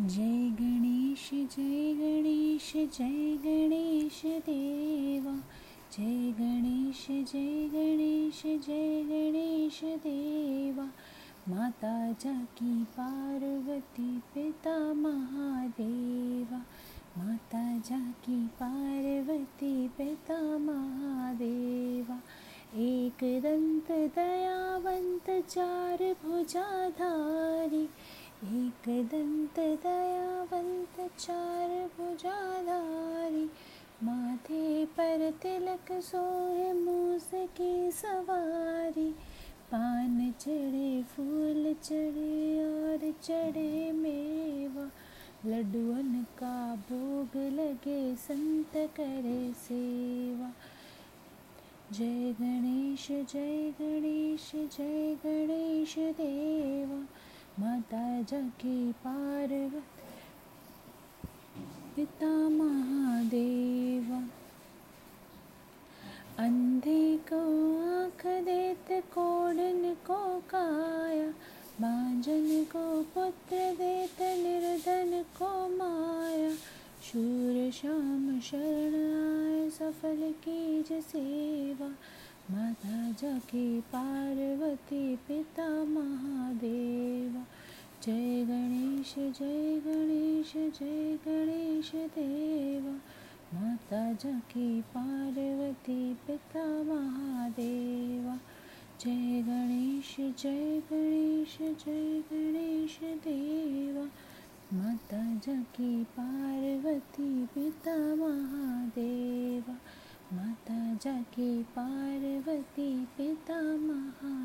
जय गणेश जय गणेश जय गणेश देवा। जय गणेश जय गणेश जय गणेश देवा। माता जाकी पार्वती पिता महादेवा। माता जाकी पार्वती पिता महादेवा। एक दंत दयावंत चार भुजाधारी एक दंत दयावंत चार भुजाधारी, माथे पर तिलक सोहे मूस की सवारी। पान चढ़े, फूल चढ़े और चढ़े मेवा। लड्डुअन का भोग लगे, संत करे सेवा। जय गणेश जय गणेश जय गणेश देवा। माता जगी पार्वती, पिता महादेवा। अंधे को आँख देत, कोडन को काया। बांजन को पुत्र देत, निर्धन को माया। शूर श्याम शरण आय सफल कीज सेवा। माता जगी पार्वती, पिता महादेवा। जय गणेश जय गणेश जय गणेश देवा। माता जगी पार्वती पिता महादेवा। जय गणेश जय गणेश जय गणेश देवा। माता जगी पार्वती पिता महादेवा। माता जाके पार्वती पिता महादेवा